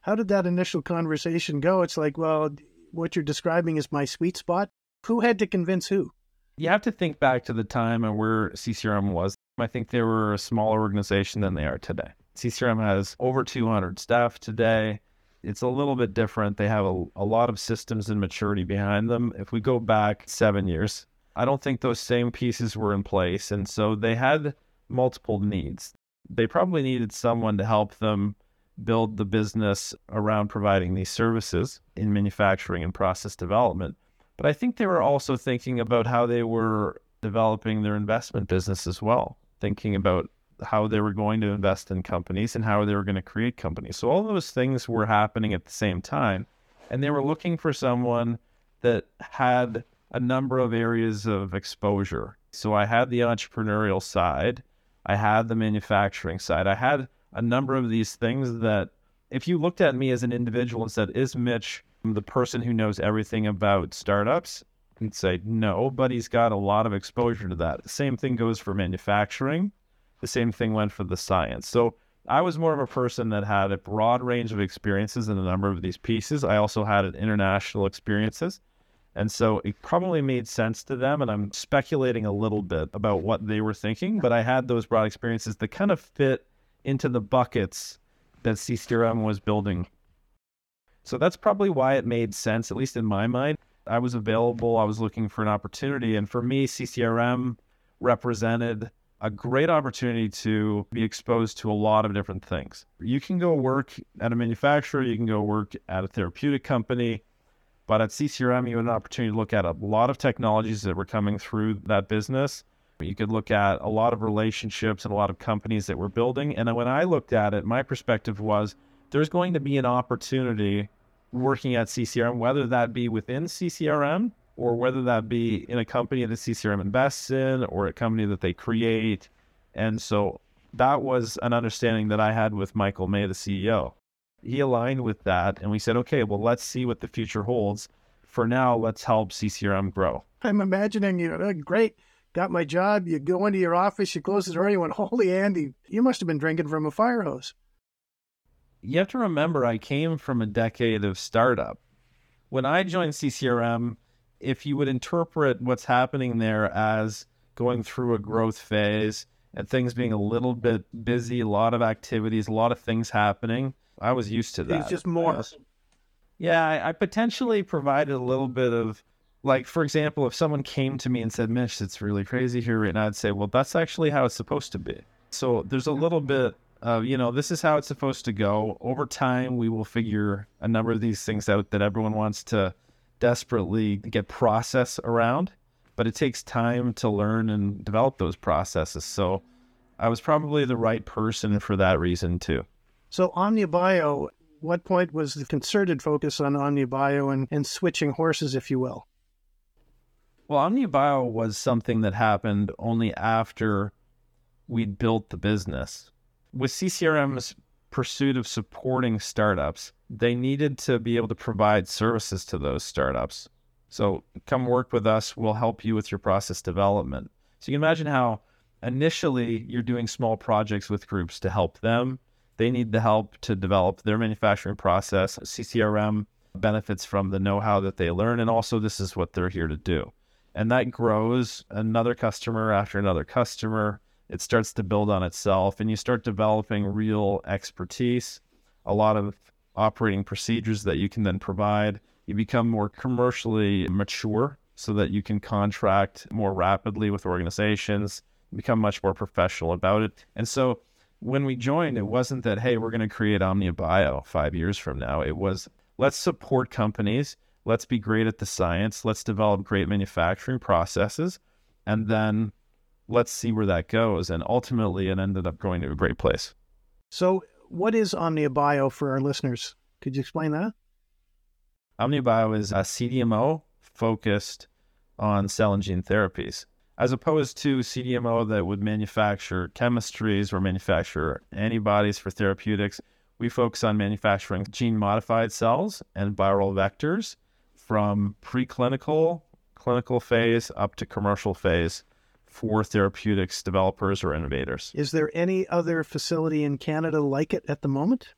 How did that initial conversation go? It's like, well, what you're describing is my sweet spot. Who had to convince who? You have to think back to the time and where CCRM was. I think they were a smaller organization than they are today. CCRM has over 200 staff today. It's a little bit different. They have a, a lot of systems and maturity behind them. If we go back seven years, I don't think those same pieces were in place. And so they had multiple needs. They probably needed someone to help them build the business around providing these services in manufacturing and process development. But I think they were also thinking about how they were developing their investment business as well, thinking about how they were going to invest in companies and how they were going to create companies. So all those things were happening at the same time. And they were looking for someone that had a number of areas of exposure. So I had the entrepreneurial side, I had the manufacturing side, I had a number of these things that if you looked at me as an individual and said, Is Mitch the person who knows everything about startups? And say no, but he's got a lot of exposure to that. The same thing goes for manufacturing. The same thing went for the science. So I was more of a person that had a broad range of experiences in a number of these pieces. I also had international experiences. And so it probably made sense to them. And I'm speculating a little bit about what they were thinking, but I had those broad experiences that kind of fit into the buckets that CCRM was building. So that's probably why it made sense, at least in my mind. I was available, I was looking for an opportunity. And for me, CCRM represented a great opportunity to be exposed to a lot of different things. You can go work at a manufacturer, you can go work at a therapeutic company, but at CCRM, you had an opportunity to look at a lot of technologies that were coming through that business. You could look at a lot of relationships and a lot of companies that were building. And when I looked at it, my perspective was there's going to be an opportunity working at CCRM, whether that be within CCRM or mm-hmm. whether that be in a company that CCRM invests in or a company that they create. And so that was an understanding that I had with Michael May, the CEO. He aligned with that, and we said, okay, well, let's see what the future holds. For now, let's help CCRM grow. I'm imagining you, know, oh, great, got my job. You go into your office, you close the door, you went, holy Andy, you must have been drinking from a fire hose. You have to remember, I came from a decade of startup. When I joined CCRM, if you would interpret what's happening there as going through a growth phase and things being a little bit busy, a lot of activities, a lot of things happening, I was used to that. It's just more. Yeah, I, I potentially provided a little bit of, like, for example, if someone came to me and said, "Mish, it's really crazy here right now, I'd say, well, that's actually how it's supposed to be. So there's a little bit of, you know, this is how it's supposed to go. Over time, we will figure a number of these things out that everyone wants to desperately get process around, but it takes time to learn and develop those processes. So I was probably the right person for that reason too. So OmniaBio, what point was the concerted focus on OmniaBio and, and switching horses, if you will? Well, OmniaBio was something that happened only after we'd built the business. With CCRM's pursuit of supporting startups, they needed to be able to provide services to those startups. So come work with us. We'll help you with your process development. So you can imagine how initially you're doing small projects with groups to help them. They need the help to develop their manufacturing process. CCRM benefits from the know how that they learn. And also, this is what they're here to do. And that grows another customer after another customer it starts to build on itself and you start developing real expertise, a lot of operating procedures that you can then provide. You become more commercially mature so that you can contract more rapidly with organizations, become much more professional about it. And so when we joined, it wasn't that, hey, we're going to create Omnia Bio five years from now. It was, let's support companies. Let's be great at the science. Let's develop great manufacturing processes. And then let's see where that goes. And ultimately, it ended up going to a great place. So, what is OmniaBio for our listeners? Could you explain that? OmniaBio is a CDMO focused on cell and gene therapies, as opposed to CDMO that would manufacture chemistries or manufacture antibodies for therapeutics. We focus on manufacturing gene modified cells and viral vectors from preclinical, clinical phase up to commercial phase for therapeutics developers or innovators. Is there any other facility in Canada like it at the moment?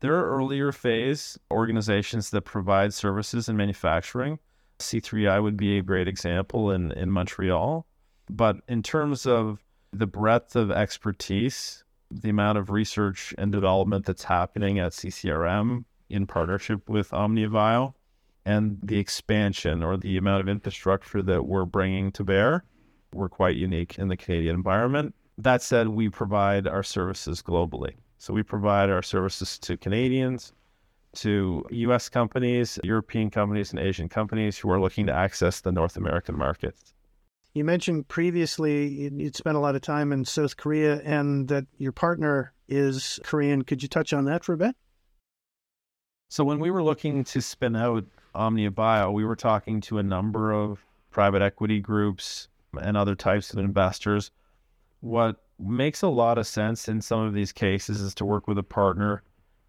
There are earlier phase organizations that provide services in manufacturing. C3I would be a great example in, in Montreal. But in terms of the breadth of expertise, the amount of research and development that's happening at CCRM in partnership with OmniaBio, and the expansion or the amount of infrastructure that we're bringing to bear, we're quite unique in the Canadian environment. That said, we provide our services globally. So we provide our services to Canadians, to US companies, European companies, and Asian companies who are looking to access the North American market. You mentioned previously you'd spent a lot of time in South Korea and that your partner is Korean. Could you touch on that for a bit? So, when we were looking to spin out Omnia Bio, we were talking to a number of private equity groups, and other types of investors. What makes a lot of sense in some of these cases is to work with a partner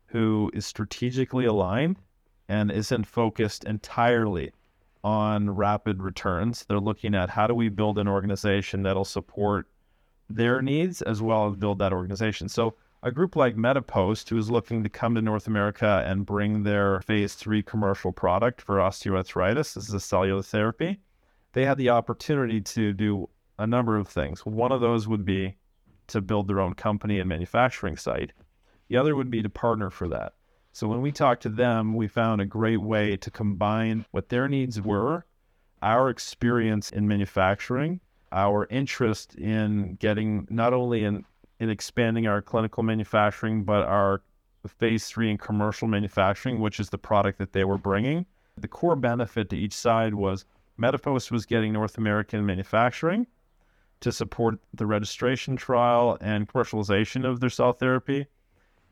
who is strategically aligned and isn't focused entirely on rapid returns. They're looking at how do we build an organization that'll support their needs as well as build that organization. So a group like Medipost, who is looking to come to North America and bring their phase three commercial product for osteoarthritis, this is a cellular therapy they had the opportunity to do a number of things. One of those would be to build their own company and manufacturing site. The other would be to partner for that. So when we talked to them, we found a great way to combine what their needs were, our experience in manufacturing, our interest in getting not only in, in expanding our clinical manufacturing, but our phase three and commercial manufacturing, which is the product that they were bringing. The core benefit to each side was Medipost was getting North American manufacturing to support the registration trial and commercialization of their cell therapy.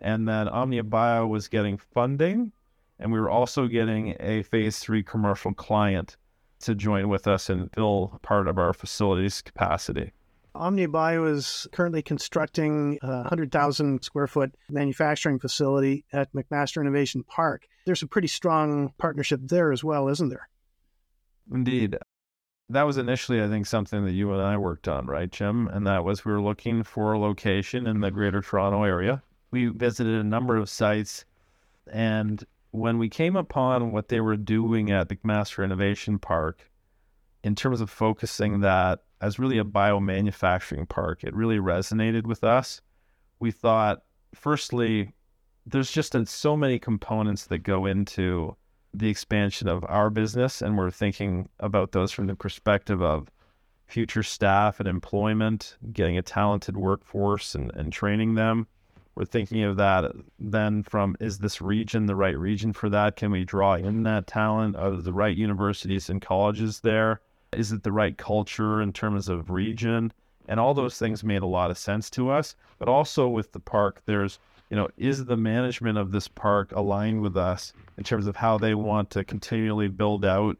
And then Omnia Bio was getting funding, and we were also getting a phase three commercial client to join with us and fill part of our facility's capacity. OmniaBio is currently constructing a 100,000 square foot manufacturing facility at McMaster Innovation Park. There's a pretty strong partnership there as well, isn't there? Indeed. That was initially, I think, something that you and I worked on, right, Jim? And that was we were looking for a location in the greater Toronto area. We visited a number of sites. And when we came upon what they were doing at the McMaster Innovation Park, in terms of focusing that as really a biomanufacturing park. It really resonated with us. We thought, firstly, there's just uh, so many components that go into the expansion of our business, and we're thinking about those from the perspective of future staff and employment, getting a talented workforce and, and training them. We're thinking of that then from is this region the right region for that? Can we draw in that talent? Are the right universities and colleges there? Is it the right culture in terms of region? And all those things made a lot of sense to us. But also with the park, there's, you know, is the management of this park aligned with us in terms of how they want to continually build out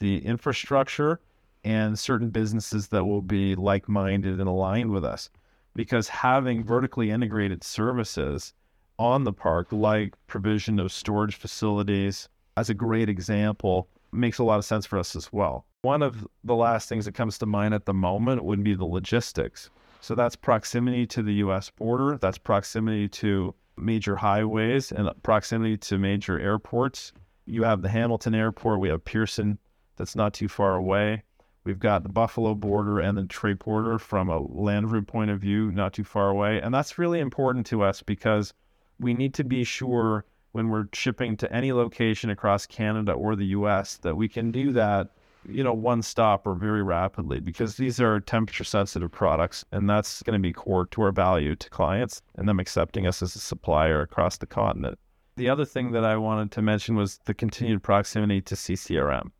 the infrastructure and certain businesses that will be like minded and aligned with us? Because having vertically integrated services on the park, like provision of storage facilities, as a great example, makes a lot of sense for us as well. One of the last things that comes to mind at the moment would be the logistics. So that's proximity to the US border, that's proximity to major highways and proximity to major airports. You have the Hamilton Airport, we have Pearson that's not too far away. We've got the Buffalo border and the Detroit border from a land route point of view, not too far away. And that's really important to us because we need to be sure when we're shipping to any location across Canada or the US that we can do that you know, one stop or very rapidly because these are temperature sensitive products and that's going to be core to our value to clients and them accepting us as a supplier across the continent. The other thing that I wanted to mention was the continued proximity to CCRM.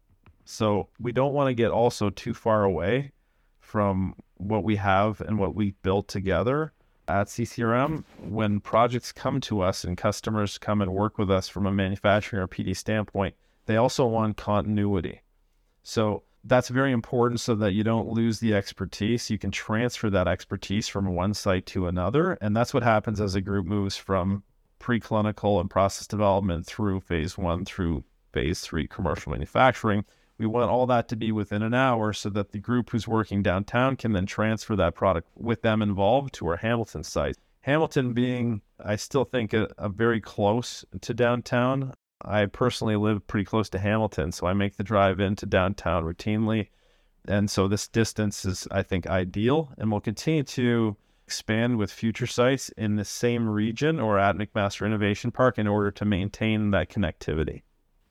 So we don't want to get also too far away from what we have and what we built together at CCRM. When projects come to us and customers come and work with us from a manufacturing or PD standpoint, they also want continuity. So that's very important so that you don't lose the expertise. You can transfer that expertise from one site to another. And that's what happens as a group moves from preclinical and process development through phase one through phase three commercial manufacturing. We want all that to be within an hour so that the group who's working downtown can then transfer that product with them involved to our Hamilton site. Hamilton being, I still think, a, a very close to downtown. I personally live pretty close to Hamilton, so I make the drive into downtown routinely. And so this distance is, I think, ideal. And we'll continue to expand with future sites in the same region or at McMaster Innovation Park in order to maintain that connectivity.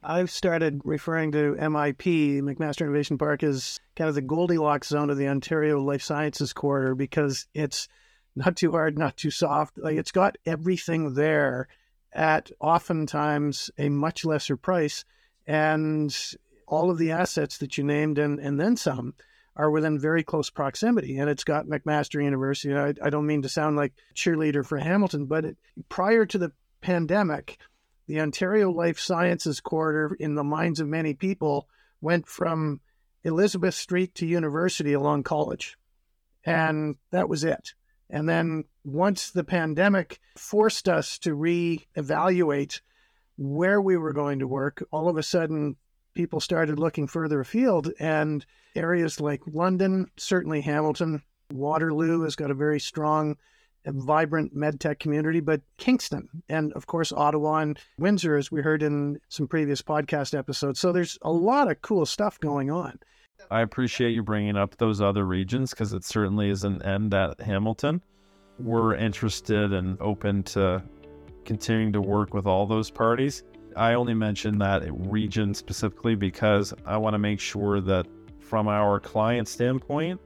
I've started referring to MIP, McMaster Innovation Park, as kind of the Goldilocks zone of the Ontario Life Sciences Corridor because it's not too hard, not too soft. Like it's got everything there at oftentimes a much lesser price. And all of the assets that you named and, and then some are within very close proximity. And it's got McMaster University. I, I don't mean to sound like cheerleader for Hamilton, but it, prior to the pandemic, the Ontario Life Sciences Corridor, in the minds of many people, went from Elizabeth Street to University along College. And that was it. And then once the pandemic forced us to reevaluate where we were going to work, all of a sudden people started looking further afield and areas like London, certainly Hamilton, Waterloo has got a very strong and vibrant medtech community, but Kingston and of course Ottawa and Windsor, as we heard in some previous podcast episodes. So there's a lot of cool stuff going on. I appreciate you bringing up those other regions because it certainly is an end at Hamilton. We're interested and open to continuing to work with all those parties. I only mention that region specifically because I want to make sure that from our client standpoint,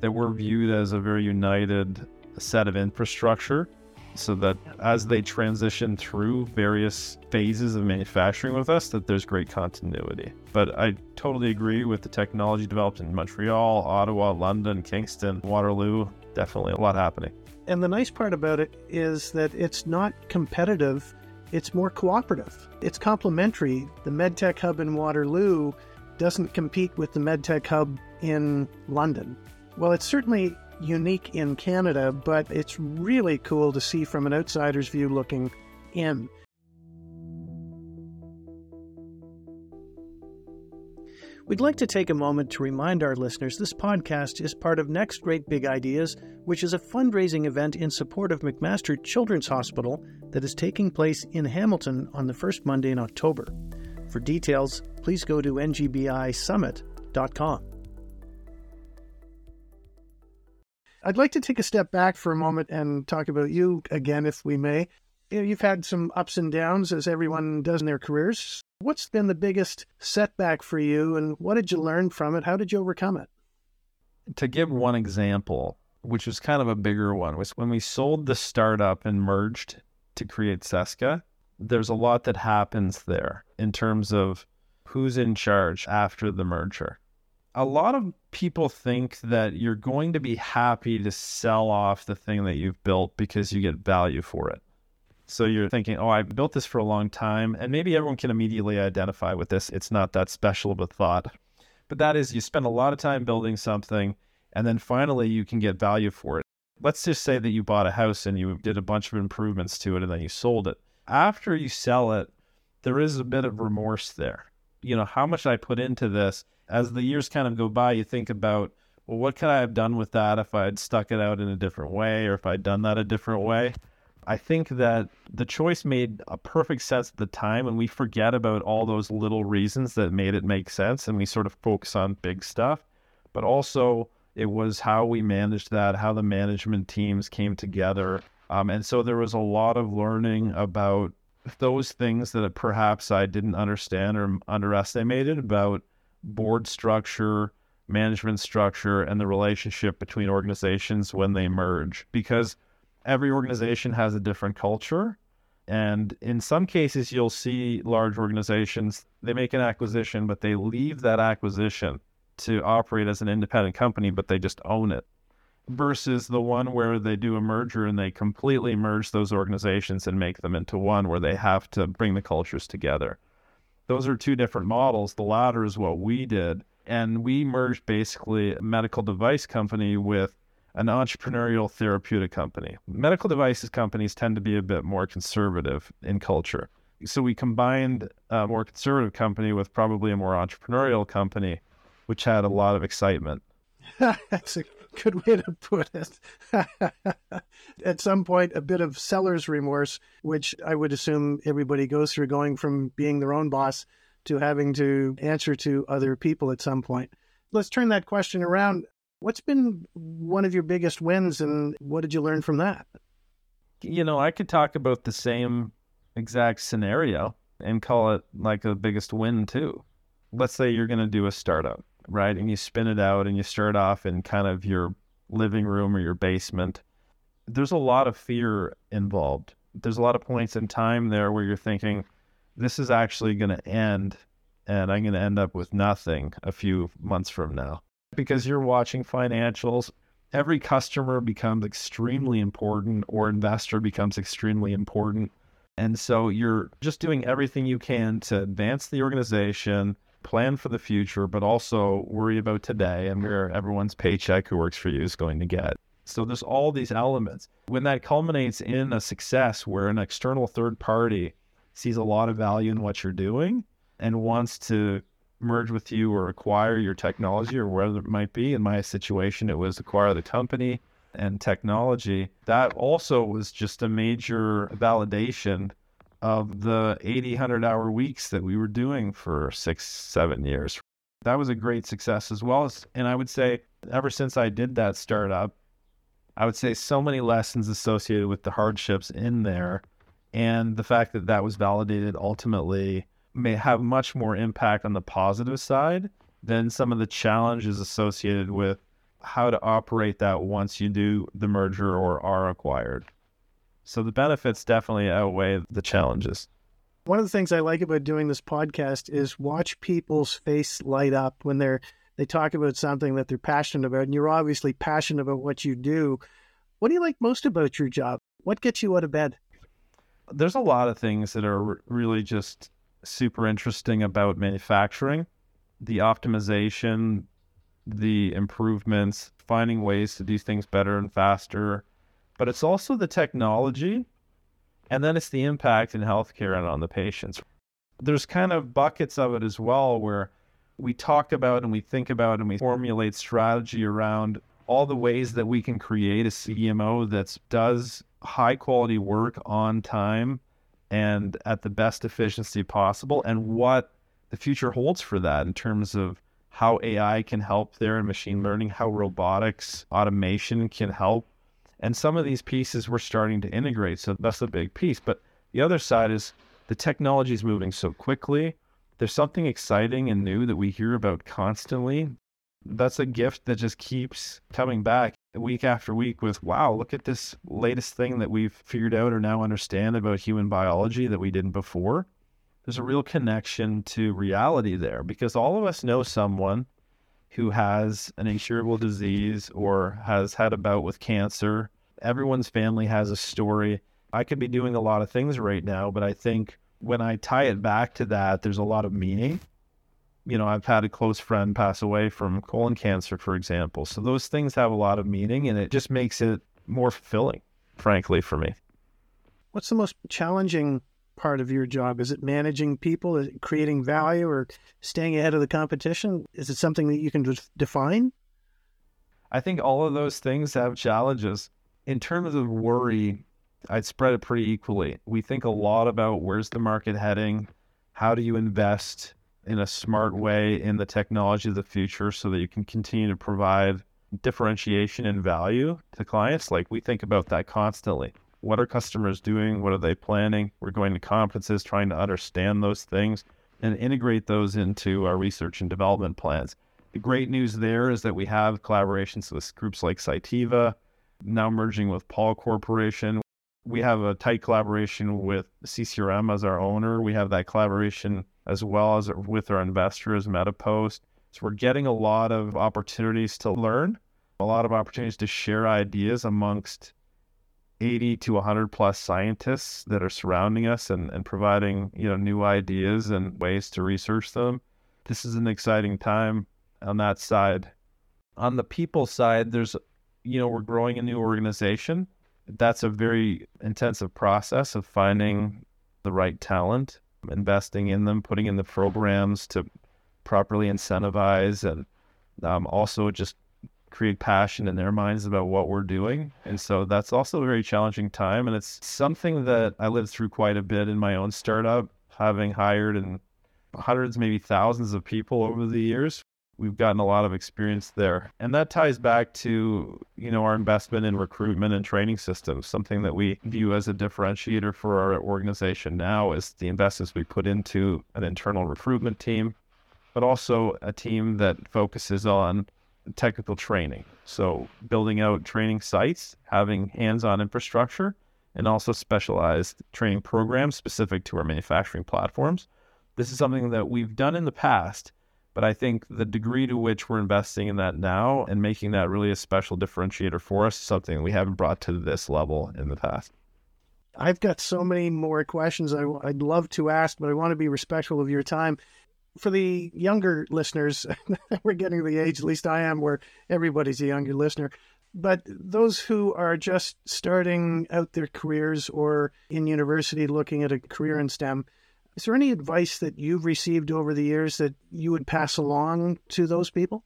that we're viewed as a very united set of infrastructure so that as they transition through various phases of manufacturing with us that there's great continuity. But i totally agree with the technology developed in montreal ottawa london kingston waterloo. Definitely a lot happening. And the nice part about it is that it's not competitive it's more cooperative. It's complementary. The medtech hub in waterloo doesn't compete with the medtech hub in london. Well it's certainly unique in Canada, but it's really cool to see from an outsider's view looking in. We'd like to take a moment to remind our listeners this podcast is part of Next Great Big Ideas, which is a fundraising event in support of McMaster Children's Hospital that is taking place in Hamilton on the first Monday in October. For details, please go to ngbisummit.com. I'd like to take a step back for a moment and talk about you again, if we may. You've had some ups and downs, as everyone does in their careers. What's been the biggest setback for you, and what did you learn from it? How did you overcome it? To give one example, which was kind of a bigger one, was when we sold the startup and merged to create Cesca. There's a lot that happens there in terms of who's in charge after the merger a lot of people think that you're going to be happy to sell off the thing that you've built because you get value for it. So you're thinking, oh, I built this for a long time. And maybe everyone can immediately identify with this. It's not that special of a thought. But that is, you spend a lot of time building something, and then finally you can get value for it. Let's just say that you bought a house and you did a bunch of improvements to it and then you sold it. After you sell it, there is a bit of remorse there. You know, how much I put into this as the years kind of go by, you think about, well, what could I have done with that if I had stuck it out in a different way or if I'd done that a different way? I think that the choice made a perfect sense at the time, and we forget about all those little reasons that made it make sense, and we sort of focus on big stuff. But also, it was how we managed that, how the management teams came together. Um, and so there was a lot of learning about those things that perhaps I didn't understand or underestimated about board structure, management structure, and the relationship between organizations when they merge because every organization has a different culture. And in some cases, you'll see large organizations, they make an acquisition, but they leave that acquisition to operate as an independent company, but they just own it. Versus the one where they do a merger and they completely merge those organizations and make them into one where they have to bring the cultures together. Those are two different models. The latter is what we did. And we merged basically a medical device company with an entrepreneurial therapeutic company. Medical devices companies tend to be a bit more conservative in culture. So we combined a more conservative company with probably a more entrepreneurial company, which had a lot of excitement. That's good way to put it. At some point, a bit of seller's remorse, which I would assume everybody goes through going from being their own boss to having to answer to other people at some point. Let's turn that question around. What's been one of your biggest wins and what did you learn from that? You know, I could talk about the same exact scenario and call it like a biggest win too. Let's say you're going to do a startup right? And you spin it out and you start off in kind of your living room or your basement. There's a lot of fear involved. There's a lot of points in time there where you're thinking, this is actually going to end and I'm going to end up with nothing a few months from now. Because you're watching financials, every customer becomes extremely important or investor becomes extremely important. And so you're just doing everything you can to advance the organization, plan for the future, but also worry about today and where everyone's paycheck who works for you is going to get. So there's all these elements. When that culminates in a success where an external third party sees a lot of value in what you're doing and wants to merge with you or acquire your technology or whatever it might be. In my situation, it was acquire the company and technology. That also was just a major validation of the 80, 100 hour weeks that we were doing for six, seven years. That was a great success as well. As, and I would say, ever since I did that startup, I would say so many lessons associated with the hardships in there. And the fact that that was validated ultimately may have much more impact on the positive side than some of the challenges associated with how to operate that once you do the merger or are acquired. So the benefits definitely outweigh the challenges. One of the things I like about doing this podcast is watch people's face light up when they're they talk about something that they're passionate about and you're obviously passionate about what you do. What do you like most about your job? What gets you out of bed? There's a lot of things that are really just super interesting about manufacturing. The optimization, the improvements, finding ways to do things better and faster. But it's also the technology, and then it's the impact in healthcare and on the patients. There's kind of buckets of it as well where we talk about and we think about and we formulate strategy around all the ways that we can create a CDMO that does high quality work on time and at the best efficiency possible and what the future holds for that in terms of how AI can help there in machine learning, how robotics, automation can help. And some of these pieces we're starting to integrate. So that's a big piece. But the other side is the technology is moving so quickly. There's something exciting and new that we hear about constantly. That's a gift that just keeps coming back week after week with, wow, look at this latest thing that we've figured out or now understand about human biology that we didn't before there's a real connection to reality there because all of us know someone who has an incurable disease or has had a bout with cancer. Everyone's family has a story. I could be doing a lot of things right now, but I think when I tie it back to that, there's a lot of meaning. You know, I've had a close friend pass away from colon cancer, for example. So those things have a lot of meaning and it just makes it more fulfilling, frankly, for me. What's the most challenging part of your job? Is it managing people, is it creating value, or staying ahead of the competition? Is it something that you can just define? I think all of those things have challenges. In terms of worry, I'd spread it pretty equally. We think a lot about where's the market heading? How do you invest in a smart way in the technology of the future so that you can continue to provide differentiation and value to clients? Like we think about that constantly what are customers doing? What are they planning? We're going to conferences, trying to understand those things and integrate those into our research and development plans. The great news there is that we have collaborations with groups like Cytiva, now merging with Pall Corporation. We have a tight collaboration with CCRM as our owner. We have that collaboration as well as with our investors, Medipost. So we're getting a lot of opportunities to learn, a lot of opportunities to share ideas amongst 80 to 100 plus scientists that are surrounding us and, and providing you know new ideas and ways to research them. This is an exciting time on that side. On the people side there's you know we're growing a new organization. That's a very intensive process of finding the right talent investing in them putting in the programs to properly incentivize and um, also just create passion in their minds about what we're doing. And so that's also a very challenging time. And it's something that I lived through quite a bit in my own startup, having hired and hundreds, maybe thousands of people over the years. We've gotten a lot of experience there. And that ties back to, you know, our investment in recruitment and training systems. Something that we view as a differentiator for our organization now is the investments we put into an internal recruitment team, but also a team that focuses on technical training. So, building out training sites, having hands on infrastructure, and also specialized training programs specific to our manufacturing platforms. This is something that we've done in the past, but I think the degree to which we're investing in that now and making that really a special differentiator for us is something we haven't brought to this level in the past. I've got so many more questions I, would love to ask, but I want to be respectful of your time for the younger listeners, we're getting the age, at least I am, where everybody's a younger listener. But those who are just starting out their careers or in university looking at a career in STEM, is there any advice that you've received over the years that you would pass along to those people?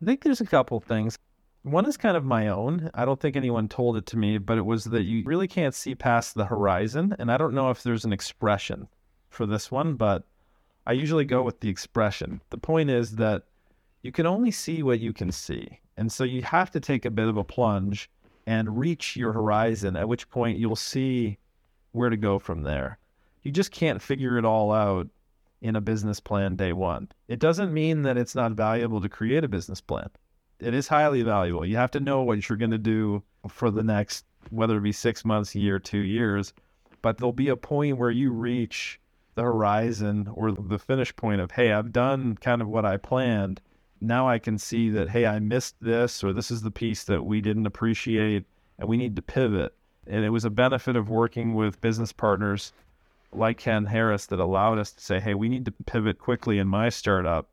I think there's a couple of things. One is kind of my own. I don't think anyone told it to me, but it was that you really can't see past the horizon. And I don't know if there's an expression for this one, but I usually go hmm. with the expression. The point is that you can only see what you can see. And so you have to take a bit of a plunge and reach your horizon, at which point you'll see where to go from there. You just can't figure it all out in a business plan day one. It doesn't mean that it's not valuable to create a business plan. It is highly valuable. You have to know what you're going to do for the next, whether it be six months, a year, two years. But there'll be a point where you reach the horizon or the finish point of, hey, I've done kind of what I planned. Now I can see that, hey, I missed this, or this is the piece that we didn't appreciate, and we need to pivot. And it was a benefit of working with business partners like Ken Harris that allowed us to say, hey, we need to pivot quickly in my startup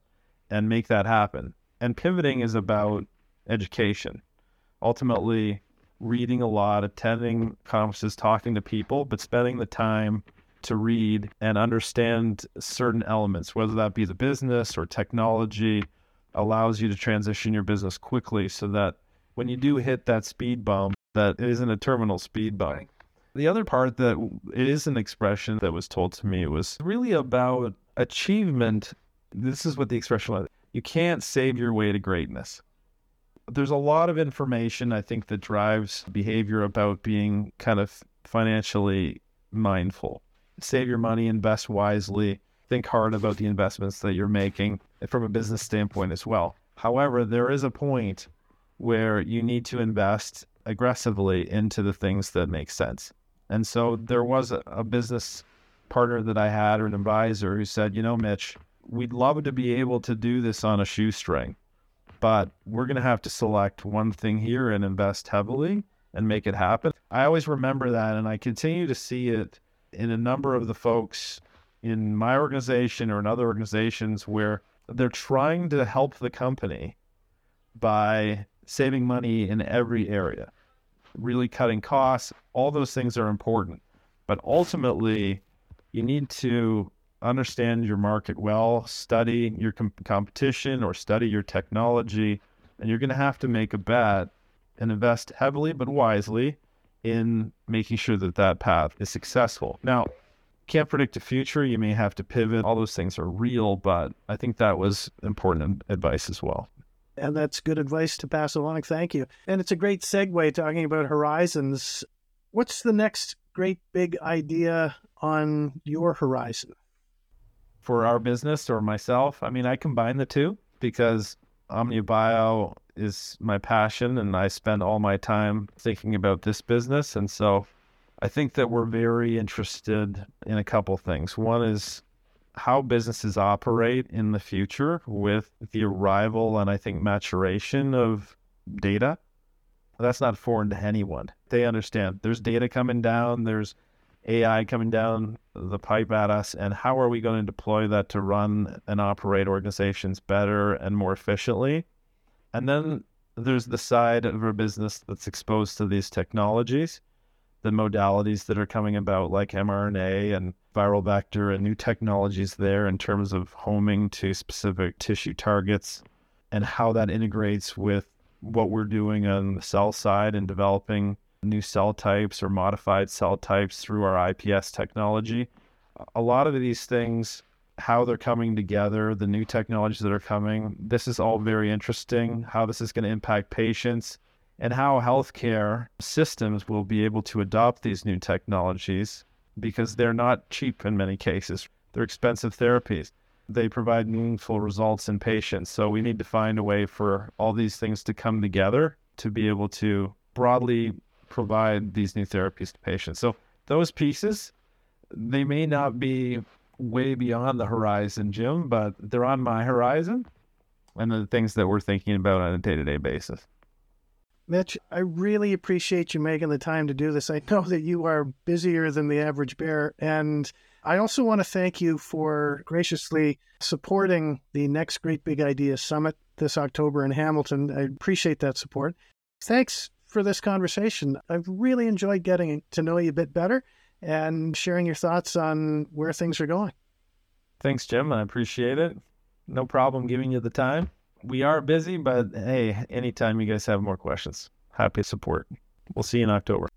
and make that happen. And pivoting is about education. Ultimately, reading a lot, attending conferences, talking to people, but spending the time to read and understand certain elements, whether that be the business or technology, allows you to transition your business quickly so that when you do hit that speed bump, that it isn't a terminal speed bump. The other part that it is an expression that was told to me was really about achievement. This is what the expression was. You can't save your way to greatness. There's a lot of information, I think, that drives behavior about being kind of financially mindful. Save your money, invest wisely, think hard about the investments that you're making from a business standpoint as well. However, there is a point where you need to invest aggressively into the things that make sense. And so there was a, a business partner that I had or an advisor who said, you know, Mitch, we'd love to be able to do this on a shoestring, but we're going to have to select one thing here and invest heavily and make it happen. I always remember that, and I continue to see it in a number of the folks in my organization or in other organizations where they're trying to help the company by saving money in every area really cutting costs. All those things are important. But ultimately, you need to understand your market well, study your com- competition or study your technology, and you're going to have to make a bet and invest heavily but wisely in making sure that that path is successful. Now, can't predict the future. You may have to pivot. All those things are real, but I think that was important advice as well. And that's good advice to pass along. Thank you. And it's a great segue talking about horizons. What's the next great big idea on your horizon? For our business or myself, I mean, I combine the two because OmniaBio is my passion and I spend all my time thinking about this business. And so I think that we're very interested in a couple things. One is how businesses operate in the future with the arrival and I think maturation of data. That's not foreign to anyone. They understand there's data coming down, there's AI coming down the pipe at us, and how are we going to deploy that to run and operate organizations better and more efficiently? And then there's the side of our business that's exposed to these technologies the modalities that are coming about, like mRNA and viral vector, and new technologies there in terms of homing to specific tissue targets, and how that integrates with what we're doing on the cell side and developing new cell types or modified cell types through our IPS technology. A lot of these things, how they're coming together, the new technologies that are coming, this is all very interesting. How this is going to impact patients and how healthcare systems will be able to adopt these new technologies because they're not cheap in many cases. They're expensive therapies. They provide meaningful results in patients. So we need to find a way for all these things to come together to be able to broadly provide these new therapies to patients. So those pieces, they may not be way beyond the horizon, Jim, but they're on my horizon and the things that we're thinking about on a day to day basis. Mitch, I really appreciate you making the time to do this. I know that you are busier than the average bear. And I also want to thank you for graciously supporting the next Great Big Idea Summit this October in Hamilton. I appreciate that support. Thanks for this conversation. I've really enjoyed getting to know you a bit better and sharing your thoughts on where things are going. Thanks, Jim. I appreciate it. No problem giving you the time we are busy, but hey, anytime you guys have more questions, happy to support. We'll see you in October.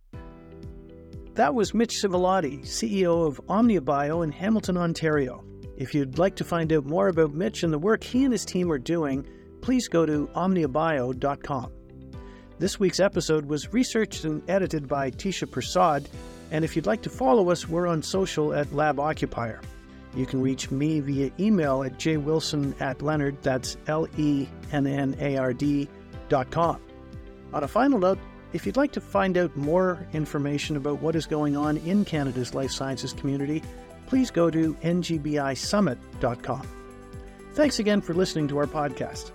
That was Mitch Sivilotti, CEO of OmniaBio in Hamilton, Ontario. If you'd like to find out more about Mitch and the work he and his team are doing, please go to omniabio.com. This week's episode was researched and edited by Tisha Prasad, and if you'd like to follow us, we're on social at Lab Occupier. You can reach me via email at jwilson at Lennard, that's L E N N A R D dot com. On a final note, if you'd like to find out more information about what is going on in Canada's life sciences community, please go to ngbisummit.com. Thanks again for listening to our podcast.